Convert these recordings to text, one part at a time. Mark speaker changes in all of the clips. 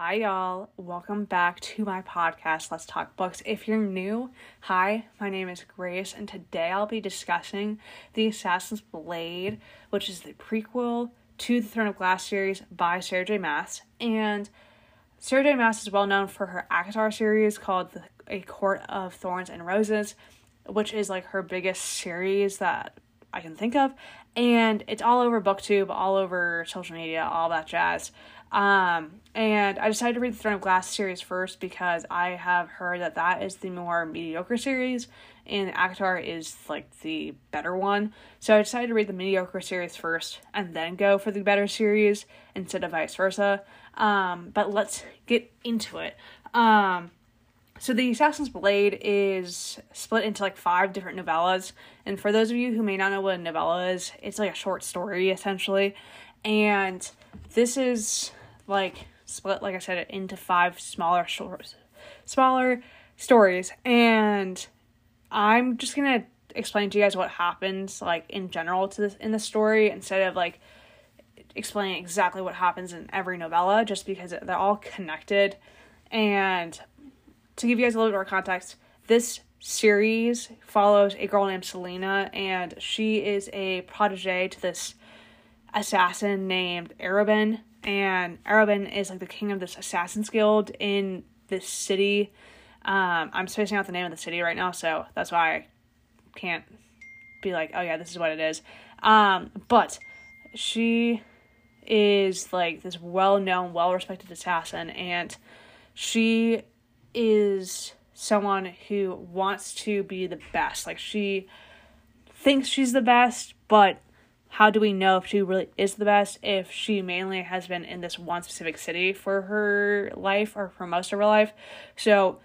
Speaker 1: Hi, y'all. Welcome back to my podcast, Let's Talk Books. If you're new, hi, my name is Grace, and today I'll be discussing The Assassin's Blade, which is the prequel to the Throne of Glass series by Sarah J. Maas. And Sarah J. Maas is well known for her ACOTAR series called the, A Court of Thorns and Roses, which is like her biggest series that I can think of. And it's all over BookTube, all over social media, all that jazz. Um, and I decided to read the Throne of Glass series first because I have heard that that is the more mediocre series and ACOTAR is like the better one. So I decided to read the mediocre series first and then go for the better series instead of vice versa. Um, but let's get into it. Um, so the Assassin's Blade is split into like five different novellas, and for those of you who may not know what a novella is, it's like a short story essentially, and this is like split like I said into five smaller short, smaller stories, and I'm just gonna explain to you guys what happens like in general to this in the story instead of like explaining exactly what happens in every novella, just because they're all connected and to give you guys a little bit more context, this series follows a girl named Celaena, and she is a protege to this assassin named Arobynn. And Arobynn is like the king of this assassins guild in this city. Um, I'm spacing out the name of the city right now, so that's why I can't be like, oh yeah, this is what it is. Um, but she is like this well known, well respected assassin, and she is someone who wants to be the best. Like she thinks she's the best, but how do we know if she really is the best if she mainly has been in this one specific city for her life or for most of her life? So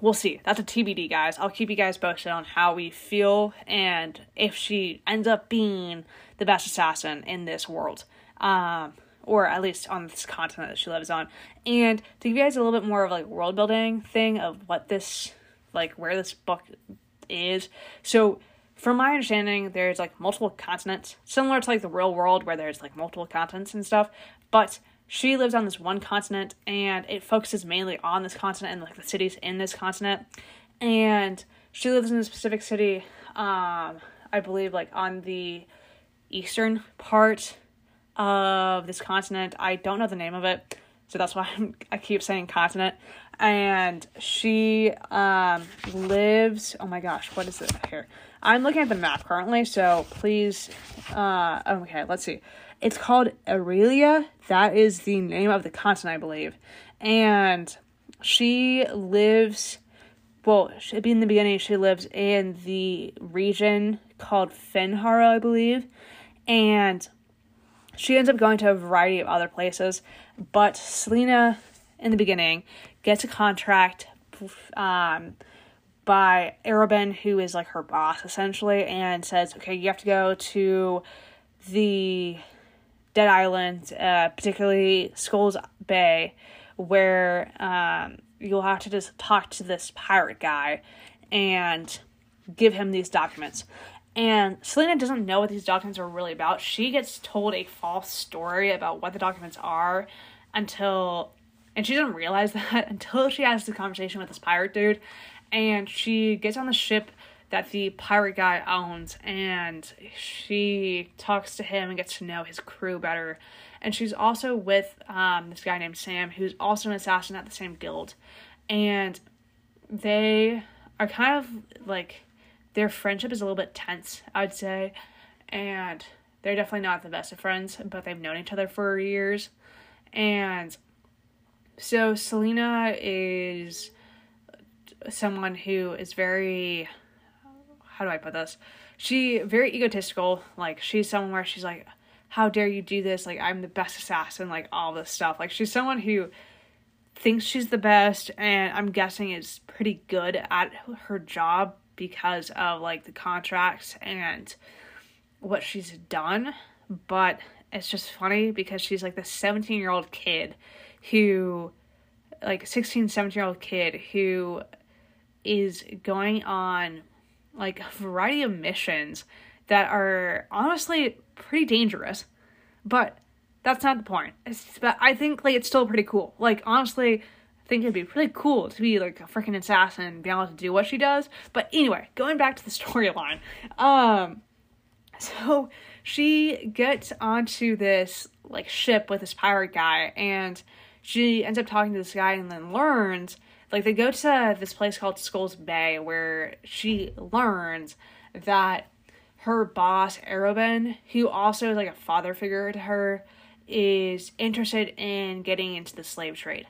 Speaker 1: we'll see. That's a TBD, guys. I'll keep you guys posted on how we feel and if she ends up being the best assassin in this world. Um, or at least on this continent that she lives on. And to give you guys a little bit more of like world building thing of what this like where this book is. So from my understanding, there's like multiple continents, similar to like the real world where there's like multiple continents and stuff. But she lives on this one continent and it focuses mainly on this continent and like the cities in this continent. And she lives in a specific city, um, I believe like on the eastern part of this continent. I don't know the name of it, so that's why I'm, i keep saying continent. And she um, lives. Oh my gosh, what is it here? I'm looking at the map currently, so please. Uh, okay, let's see. It's called Aurelia. That is the name of the continent, I believe. And she lives. Well, be in the beginning. She lives in the region called Fenharrow, I believe, and she ends up going to a variety of other places, but Celaena, in the beginning, gets a contract um, by Arobynn, who is like her boss essentially, and says, "Okay, you have to go to the Dead Island, uh, particularly Skulls Bay, where um, you'll have to just talk to this pirate guy and give him these documents." And Celaena doesn't know what these documents are really about. She gets told a false story about what the documents are until, and she doesn't realize that until she has the conversation with this pirate dude. And she gets on the ship that the pirate guy owns and she talks to him and gets to know his crew better. And she's also with um, this guy named Sam, who's also an assassin at the same guild. And they are kind of like their friendship is a little bit tense, I'd say, and they're definitely not the best of friends, but they've known each other for years. And so Celaena is someone who is very how do I put this? She very egotistical. Like she's someone where she's like, How dare you do this? Like I'm the best assassin, like all this stuff. Like she's someone who thinks she's the best and I'm guessing is pretty good at her job because of like the contracts and what she's done, but it's just funny because she's like the 17 year old kid who like 16 17 year old kid who is going on like a variety of missions that are honestly pretty dangerous but That's not the point. It's, but I think like it's still pretty cool. Like honestly, I think it'd be pretty cool to be like a freaking assassin and be able to do what she does. But anyway, going back to the storyline. Um so she gets onto this like ship with this pirate guy and she ends up talking to this guy and then learns like they go to this place called Skulls Bay where she learns that her boss Arobynn, who also is like a father figure to her, is interested in getting into the slave trade.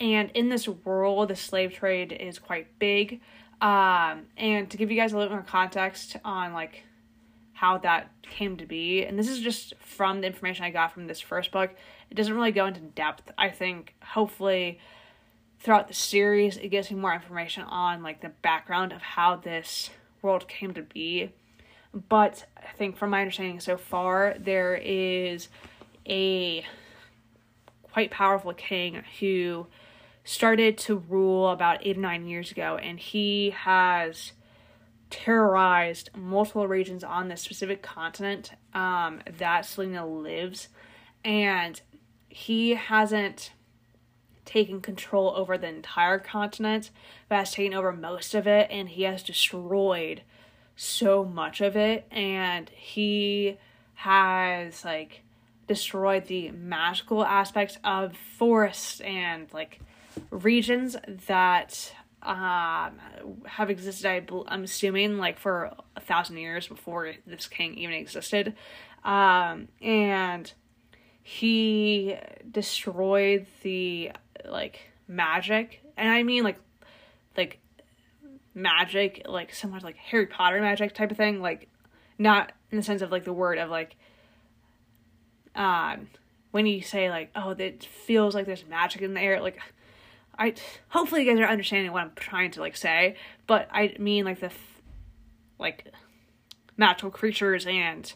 Speaker 1: And in this world, the slave trade is quite big. Um, and to give you guys a little more context on like how that came to be, and this is just from the information I got from this first book, it doesn't really go into depth. I think hopefully throughout the series it gives me more information on like the background of how this world came to be. But I think from my understanding so far, there is a quite powerful king who started to rule about eight or nine years ago, and he has terrorized multiple regions on this specific continent um, that Celaena lives, and he hasn't taken control over the entire continent, but has taken over most of it, and he has destroyed so much of it, and he has like destroyed the magical aspects of forests and like regions that um, have existed. I, I'm assuming like for a thousand years before this king even existed, um, and he destroyed the like magic, and I mean like like magic, like somewhat like Harry Potter magic type of thing, like not in the sense of like the word of like um when you say like oh it feels like there's magic in the air like I hopefully you guys are understanding what I'm trying to like say, but I mean like the like magical creatures and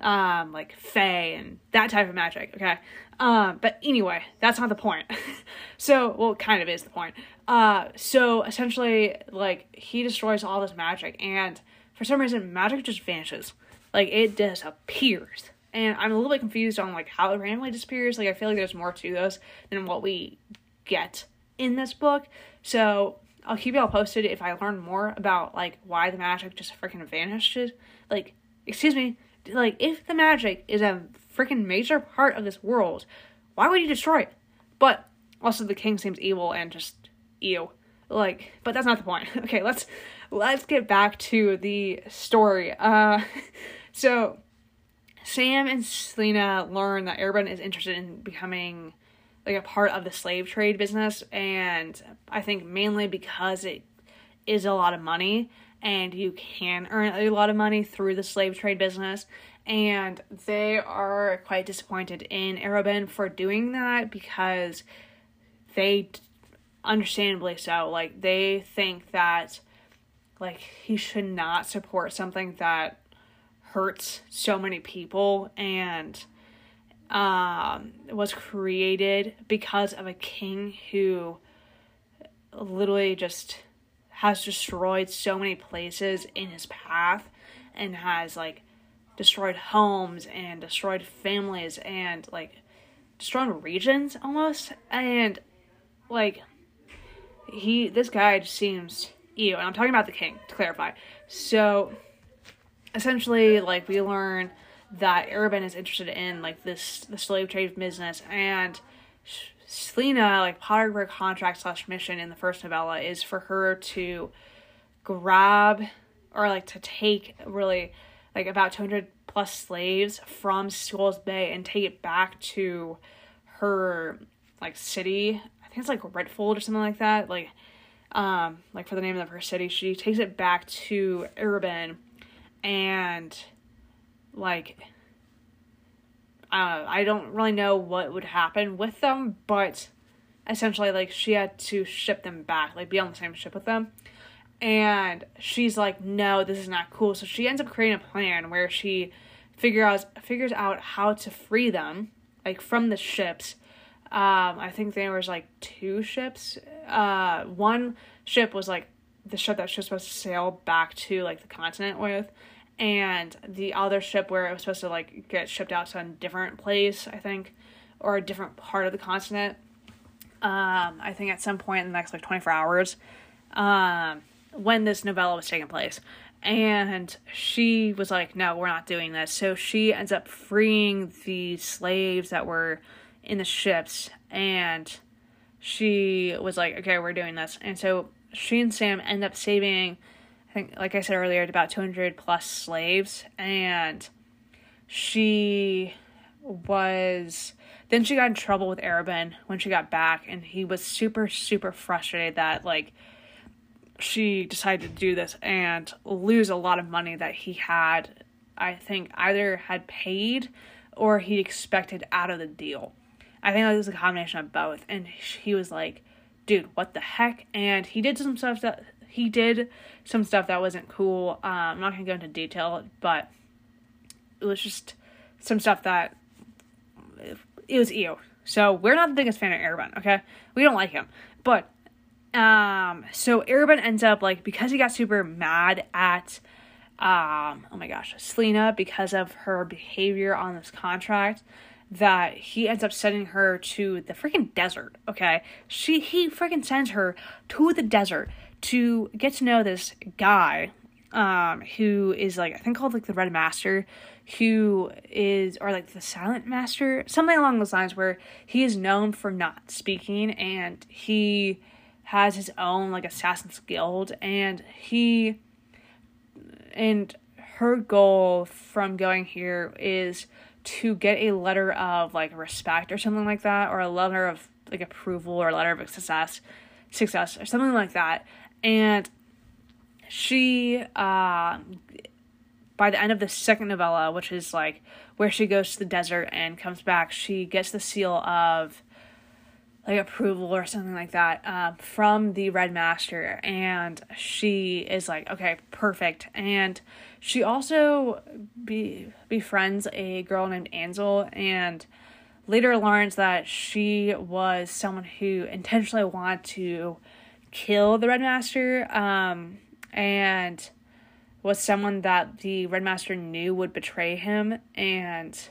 Speaker 1: um like fae and that type of magic, okay? Um but anyway, that's not the point. so, well kind of is the point. Uh so essentially like he destroys all this magic and for some reason magic just vanishes. Like it disappears. And I'm a little bit confused on like how it randomly disappears. Like I feel like there's more to those than what we get in this book. So I'll keep y'all posted if I learn more about like why the magic just freaking vanishes. Like, excuse me, like if the magic is a freaking major part of this world, why would you destroy it? But also the king seems evil and just ew. Like, but that's not the point. Okay, let's let's get back to the story. Uh so Sam and Celaena learn that Arobynn is interested in becoming like a part of the slave trade business and I think mainly because it is a lot of money and you can earn a lot of money through the slave trade business. And they are quite disappointed in Arobynn for doing that because they understandably so. Like they think that like he should not support something that hurts so many people and um, was created because of a king who literally just has destroyed so many places in his path and has like destroyed homes and destroyed families and like destroyed regions almost. And like he this guy just seems ew and i'm talking about the king to clarify. So essentially like we learn that Arobynn is interested in like this the slave trade business and Celaena like part of her contract slash mission in the first novella is for her to grab or like to take really like about 200 plus slaves from Skulls Bay and take it back to her like city. I think it's like Redfold or something like that. Like um like for the name of her city, she takes it back to Arobynn and like Don't I don't really know what would happen with them, but essentially like she had to ship them back, like be on the same ship with them. And she's like, no, this is not cool. So she ends up creating a plan where she figure out figures out how to free them, like from the ships. Um, I think there was like two ships. Uh, one ship was like the ship that she was supposed to sail back to like the continent with, and the other ship where it was supposed to like get shipped out to a different place, I think, or a different part of the continent. Um, I think at some point in the next like 24 hours, um, when this novella was taking place. And she was like, no, we're not doing this. So she ends up freeing the slaves that were in the ships. And she was like, okay, we're doing this. And so she and Sam end up saving, Think, like I said earlier, about 200 plus slaves. And she was. Then she got in trouble with Arobynn when she got back. And he was super, super frustrated that, like, she decided to do this and lose a lot of money that he had, I think, either had paid or he expected out of the deal. I think it was a combination of both. And he was like, dude, what the heck? And he did some stuff that he did some stuff that wasn't cool. Um, I'm not gonna go into detail, but it was just some stuff that it was ew. So we're not the biggest fan of Arobynn, okay? We don't like him. But um, so Arobynn ends up like because he got super mad at um, oh my gosh, Celaena because of her behavior on this contract that he ends up sending her to the freaking desert, okay? She he freaking sends her to the desert to get to know this guy um who is like I think called like the Red Master who is or like the Silent Master, something along those lines where he is known for not speaking and he has his own like assassin's guild and he and her goal from going here is to get a letter of like respect or something like that or a letter of like approval or a letter of success success or something like that and she uh by the end of the second novella which is like where she goes to the desert and comes back she gets the seal of like approval or something like that uh, from the red master. And she is like okay perfect. And she also be befriends a girl named ansel and later learns that she was someone who intentionally wanted to kill the red master um, and was someone that the red master knew would betray him and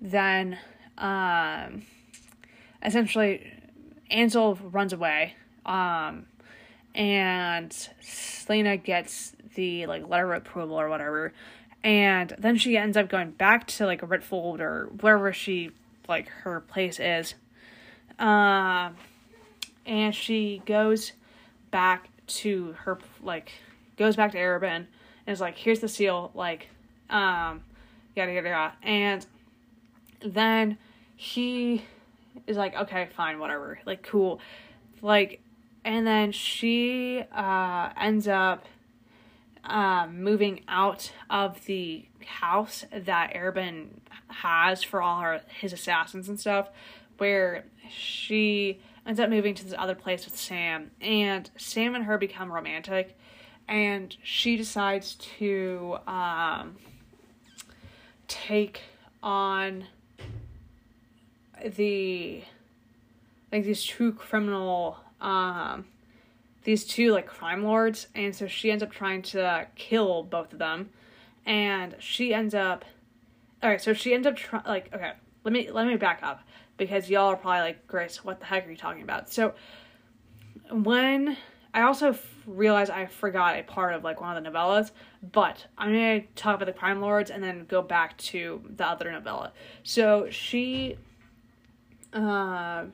Speaker 1: then um essentially Ansel runs away. Um, and Celaena gets the like letter of approval or whatever. And then she ends up going back to like Rifthold or wherever she like her place is. Um, and she goes back to her like goes back to Arobynn and is like, here's the seal, like, um, yada yada yada. And then he is like, okay, fine, whatever. Like, cool. Like, and then she uh, ends up um, moving out of the house that Arobynn has for all her his assassins and stuff, where she ends up moving to this other place with Sam, and Sam and her become romantic, and she decides to um, take on the like these two criminal um these two like crime lords. And so she ends up trying to kill both of them. And she ends up all right so she ends up try- like okay let me let me back up because y'all are probably like grace what the heck are you talking about? So when i also f- realized i forgot a part of like one of the novellas but i'm gonna talk about the crime lords and then go back to the other novella. So she uh,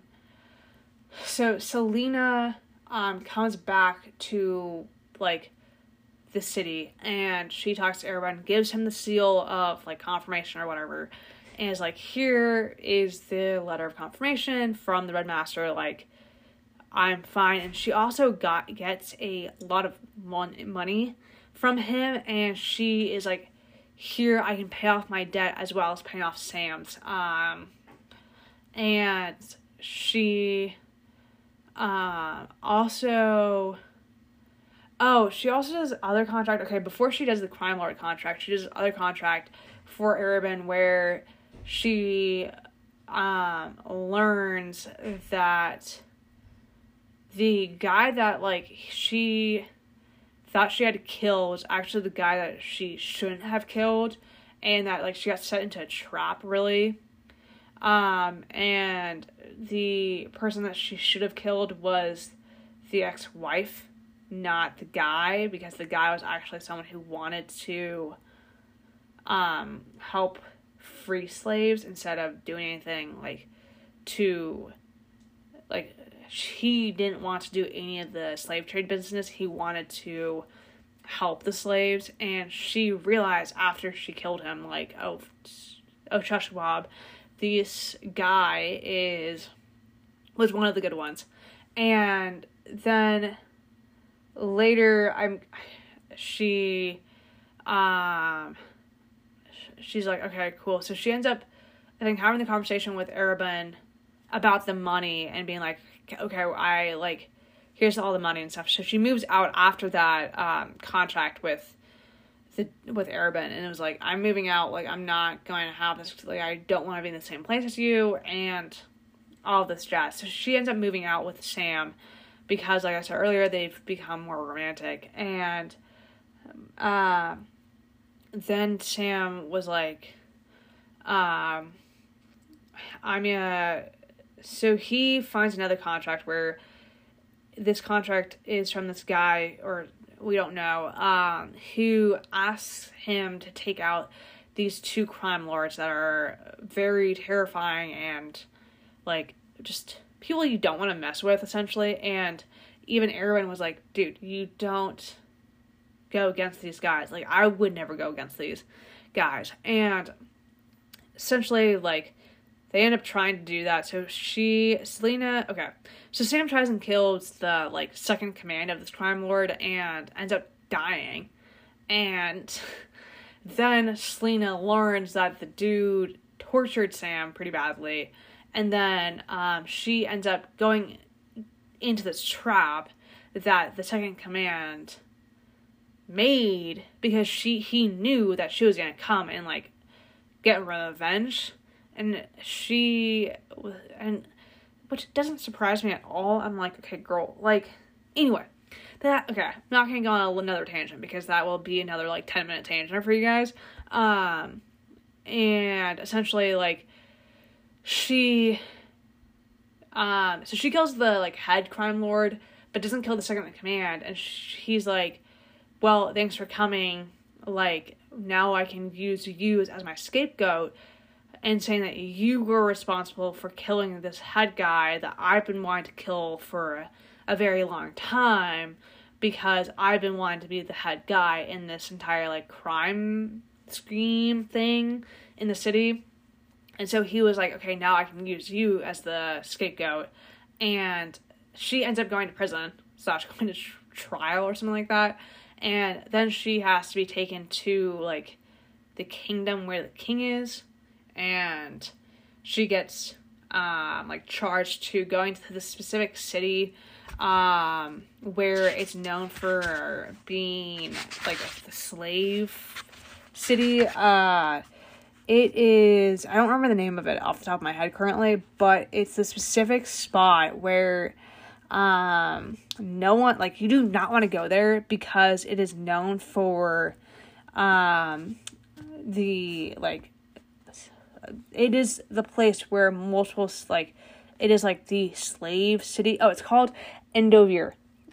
Speaker 1: so Celaena um, comes back to like the city and she talks to everyone, gives him the seal of like confirmation or whatever, and is like, here is the letter of confirmation from the Red Master, like I'm fine. And she also got gets a lot of mon- money from him, and she is like, here I can pay off my debt as well as paying off Sam's. Um, and she uh, also oh she also does other contract okay before she does the crime lord contract she does other contract for Arobynn where she um, learns that the guy that like she thought she had to kill was actually the guy that she shouldn't have killed and that like she got set into a trap really. Um and the person that she should have killed was the ex-wife not the guy because the guy was actually someone who wanted to um help free slaves instead of doing anything like to like he didn't want to do any of the slave trade business. He wanted to help the slaves, and she realized after she killed him, like, oh, oh, Shush Bob, this guy is was one of the good ones, and then later, I'm she, um, she's like, okay, cool. So she ends up, I think, having the conversation with Arobynn about the money and being like, okay, I like, here's all the money and stuff. So she moves out after that um, contract with the with Arobynn, and it was like, I'm moving out. Like, I'm not going to have this. Like, I don't want to be in the same place as you, and all this jazz. So she ends up moving out with Sam because, like I said earlier, they've become more romantic, and uh, then Sam was like, um, I'm so he finds another contract where this contract is from this guy or we don't know um, who asks him to take out these two crime lords that are very terrifying and like just people you don't want to mess with essentially. And even Arobynn was like dude you don't go against these guys like I would never go against these guys and essentially like they end up trying to do that. So she, Celaena, okay. So Sam tries and kills the like second command of this crime lord and ends up dying. And then Celaena learns that the dude tortured Sam pretty badly. And then um, she ends up going into this trap that the second command made because she he knew that she was gonna come and like get revenge and she and which doesn't surprise me at all. I'm like, okay, girl, like anyway. That okay, I'm not gonna go on another tangent because that will be another like 10 minute tangent for you guys. Um and essentially like she um so she kills the like head crime lord but doesn't kill the second in command and he's like well thanks for coming like now i can use you as my scapegoat and saying that you were responsible for killing this head guy that I've been wanting to kill for a, very long time because I've been wanting to be the head guy in this entire like crime scheme thing in the city. And so he was like, okay, now I can use you as the scapegoat. And she ends up going to prison, slash going to trial or something like that. And then she has to be taken to like the kingdom where the king is and she gets um, like charged to going to the specific city um, where it's known for being like a slave city. Uh, it is I don't remember the name of it off the top of my head currently, but it's the specific spot where um no one like you do not want to go there because it is known for um the like it is the place where multiple like it is like the slave city. Oh, it's called Endovier.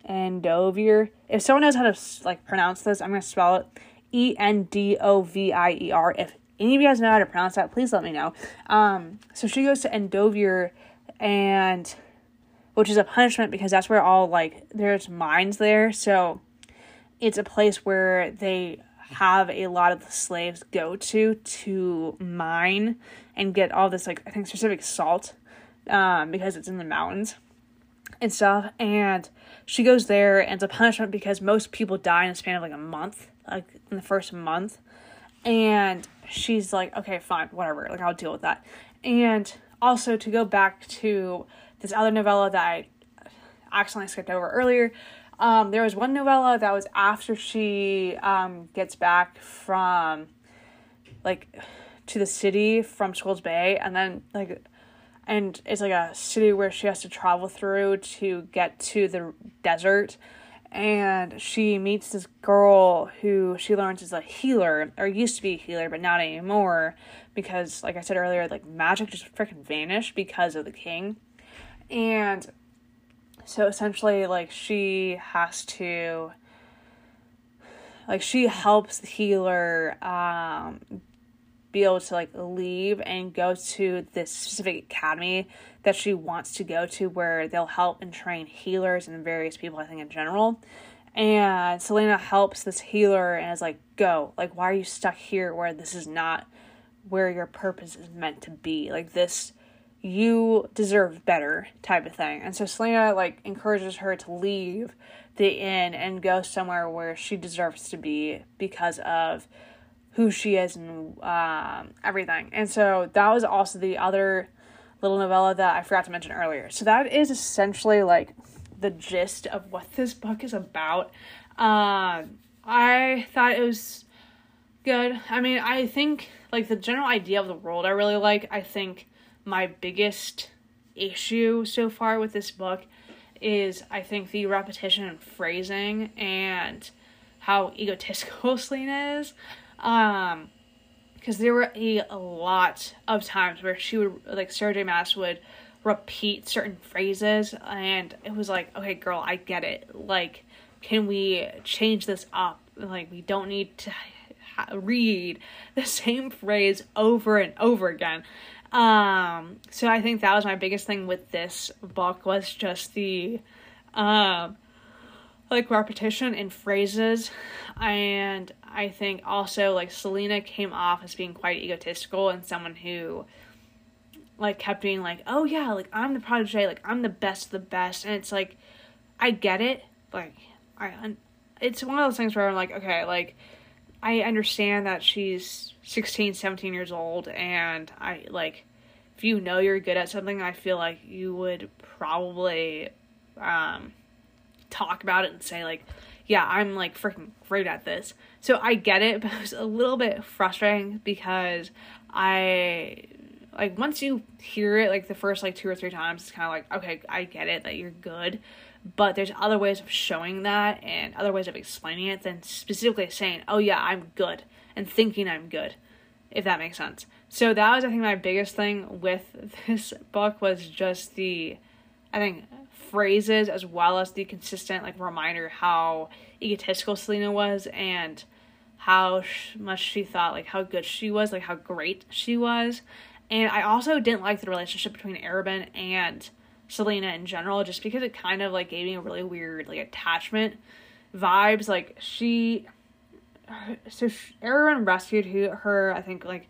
Speaker 1: Endovier. If someone knows how to like pronounce this, I'm gonna spell it E N D O V I E R. If any of you guys know how to pronounce that, please let me know. Um, so she goes to Endovier, and which is a punishment because that's where all like there's mines there. So it's a place where they have a lot of the slaves go to to mine and get all this like I think specific salt um, because it's in the mountains and stuff. And she goes there and it's a punishment because most people die in a span of like a month, like in the first month. And she's like, okay, fine, whatever, like I'll deal with that. And also to go back to this other novella that I accidentally skipped over earlier, um, there was one novella that was after she um, gets back from like to the city from Skulls Bay, and then like, and it's like a city where she has to travel through to get to the desert, and she meets this girl who she learns is a healer or used to be a healer but not anymore because like i said earlier like magic just freaking vanished because of the king and so essentially like she has to like she helps the healer um be able to like leave and go to this specific academy that she wants to go to where they'll help and train healers and various people I think in general. And Celaena helps this healer and is like, "Go. Like why are you stuck here where this is not where your purpose is meant to be? Like this you deserve better type of thing." And so Celaena like encourages her to leave the inn and go somewhere where she deserves to be because of who she is and um, everything. And so that was also the other little novella that I forgot to mention earlier. So that is essentially like the gist of what this book is about. Um, I thought it was good. I mean, I think like the general idea of the world I really like. I think my biggest issue so far with this book is I think the repetition and phrasing and how egotistical Celaena is. Um, because there were a, a lot of times where she would like Sarah J. Maas would repeat certain phrases, and it was like, okay, girl, I get it. Like, can we change this up? Like, we don't need to read the same phrase over and over again. Um, so I think that was my biggest thing with this book was just the um like repetition in phrases and I think also like Celaena came off as being quite egotistical and someone who like kept being like, "Oh yeah, like I'm the protege, like I'm the best of the best." And it's like I get it. Like I it's one of those things where I'm like, okay, like I understand that she's 16, 17 years old and I like if you know you're good at something, I feel like you would probably um talk about it and say like, yeah, I'm like freaking great at this. So I get it, but it was a little bit frustrating because I like once you hear it like the first like two or three times, it's kind of like, okay, I get it that you're good. But there's other ways of showing that and other ways of explaining it than specifically saying, oh yeah, I'm good and thinking I'm good, if that makes sense. So that was I think my biggest thing with this book was just the I think phrases as well as the consistent like reminder how egotistical Celaena was and how much she thought like how good she was, like how great she was. And I also didn't like the relationship between Arobynn and Celaena in general just because it kind of like gave me a really weird like attachment vibes like she so Arobynn rescued who, her I think like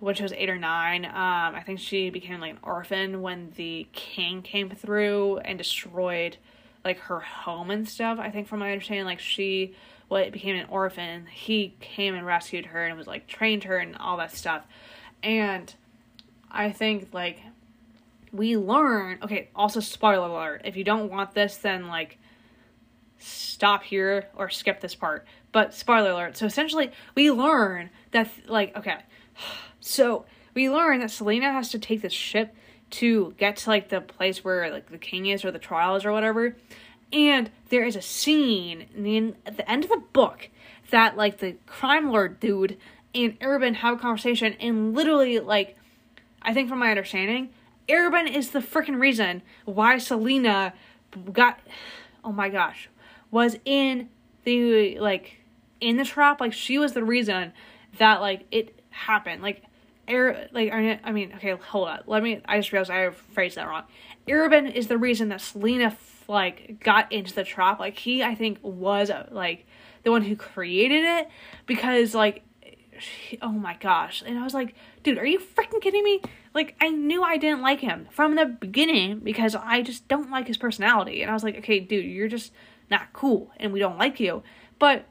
Speaker 1: when she was eight or nine. Um, I think she became like an orphan when the king came through and destroyed like her home and stuff. I think from my understanding, like she what became an orphan. He came and rescued her and was like trained her and all that stuff. And I think like we learn. Okay, also spoiler alert. If you don't want this, then like stop here or skip this part. But spoiler alert. So essentially, we learn that like okay so we learn that Celaena has to take this ship to get to like the place where like the king is or the trials or whatever. And there is a scene the, at the end of the book that like the crime lord dude and Arobynn have a conversation and literally like I think from my understanding, Arobynn is the freaking reason why Celaena got oh my gosh was in the like in the trap like she was the reason that like it happened like Air like I mean, okay, hold on. Let me. I just realized I phrased that wrong. Arobynn is the reason that Celaena like got into the trap. Like he, I think, was uh, like the one who created it because like, she, oh my gosh. And I was like, dude, are you freaking kidding me? Like I knew I didn't like him from the beginning because I just don't like his personality. And I was like, okay, dude, you're just not cool, and we don't like you. But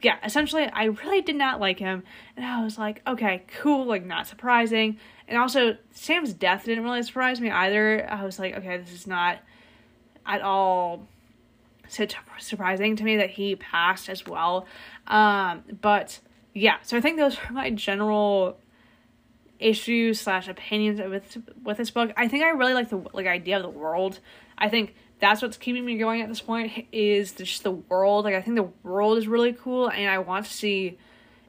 Speaker 1: yeah, essentially, I really did not like him, and I was like, okay, cool, like not surprising. And also, Sam's death didn't really surprise me either. I was like, okay, this is not at all surprising to me that he passed as well. Um, but yeah, so I think those are my general issues slash opinions with with this book. I think I really like the like idea of the world. I think that's what's keeping me going at this point is just the world. Like I think the world is really cool, and I want to see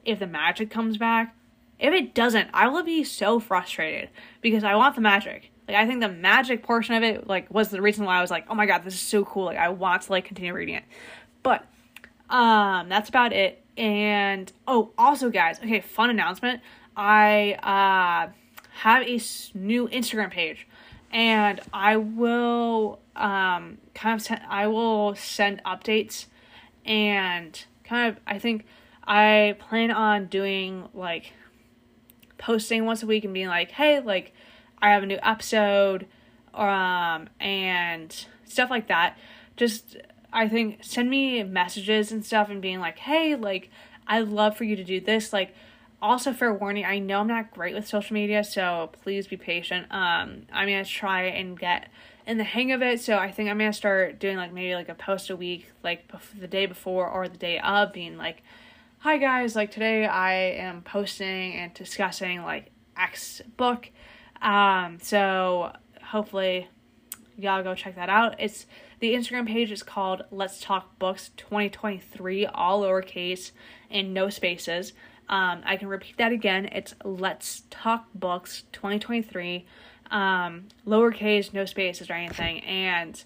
Speaker 1: if the magic comes back. If it doesn't, I will be so frustrated because I want the magic. Like I think the magic portion of it like was the reason why I was like, oh my god, this is so cool. Like I want to like continue reading it. But um, that's about it. And oh, also guys, okay, fun announcement. I uh have a new Instagram page and I will um, kind of send, I will send updates and kind of I think I plan on doing like posting once a week and being like, hey, like I have a new episode, um, and stuff like that. Just I think send me messages and stuff and being like, hey, like I'd love for you to do this, like also fair warning i know i'm not great with social media so please be patient. Um i'm gonna try and get in the hang of it so i think i'm gonna start doing like maybe like a post a week like the day before or the day of being like hi guys like today i am posting and discussing like x book. Um so hopefully y'all go check that out. It's the instagram page is called let's talk books 2023 all lowercase and no spaces um, I can repeat that again. It's Let's Talk Books 2023. Um, lowercase, no spaces or anything. And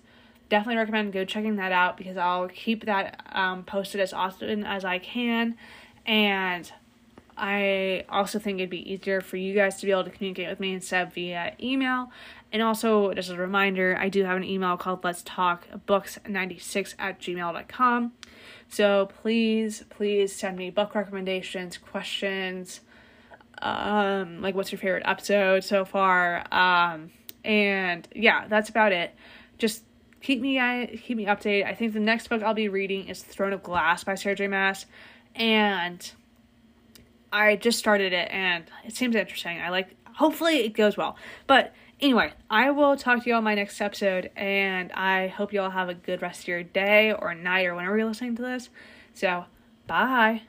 Speaker 1: definitely recommend go checking that out because I'll keep that um, posted as often as I can. And I also think it'd be easier for you guys to be able to communicate with me instead via email. And also, just a reminder, I do have an email called Let's Talk Books 96 at gmail.com. So please, please send me book recommendations, questions, um, like what's your favorite episode so far. Um, and yeah, that's about it. Just keep me keep me updated. I think the next book I'll be reading is Throne of Glass by Sarah J. Maas, and I just started it and it seems interesting. I like. Hopefully it goes well, but Anyway, I will talk to you all in my next episode, and I hope you all have a good rest of your day or night or whenever you're listening to this. So, bye.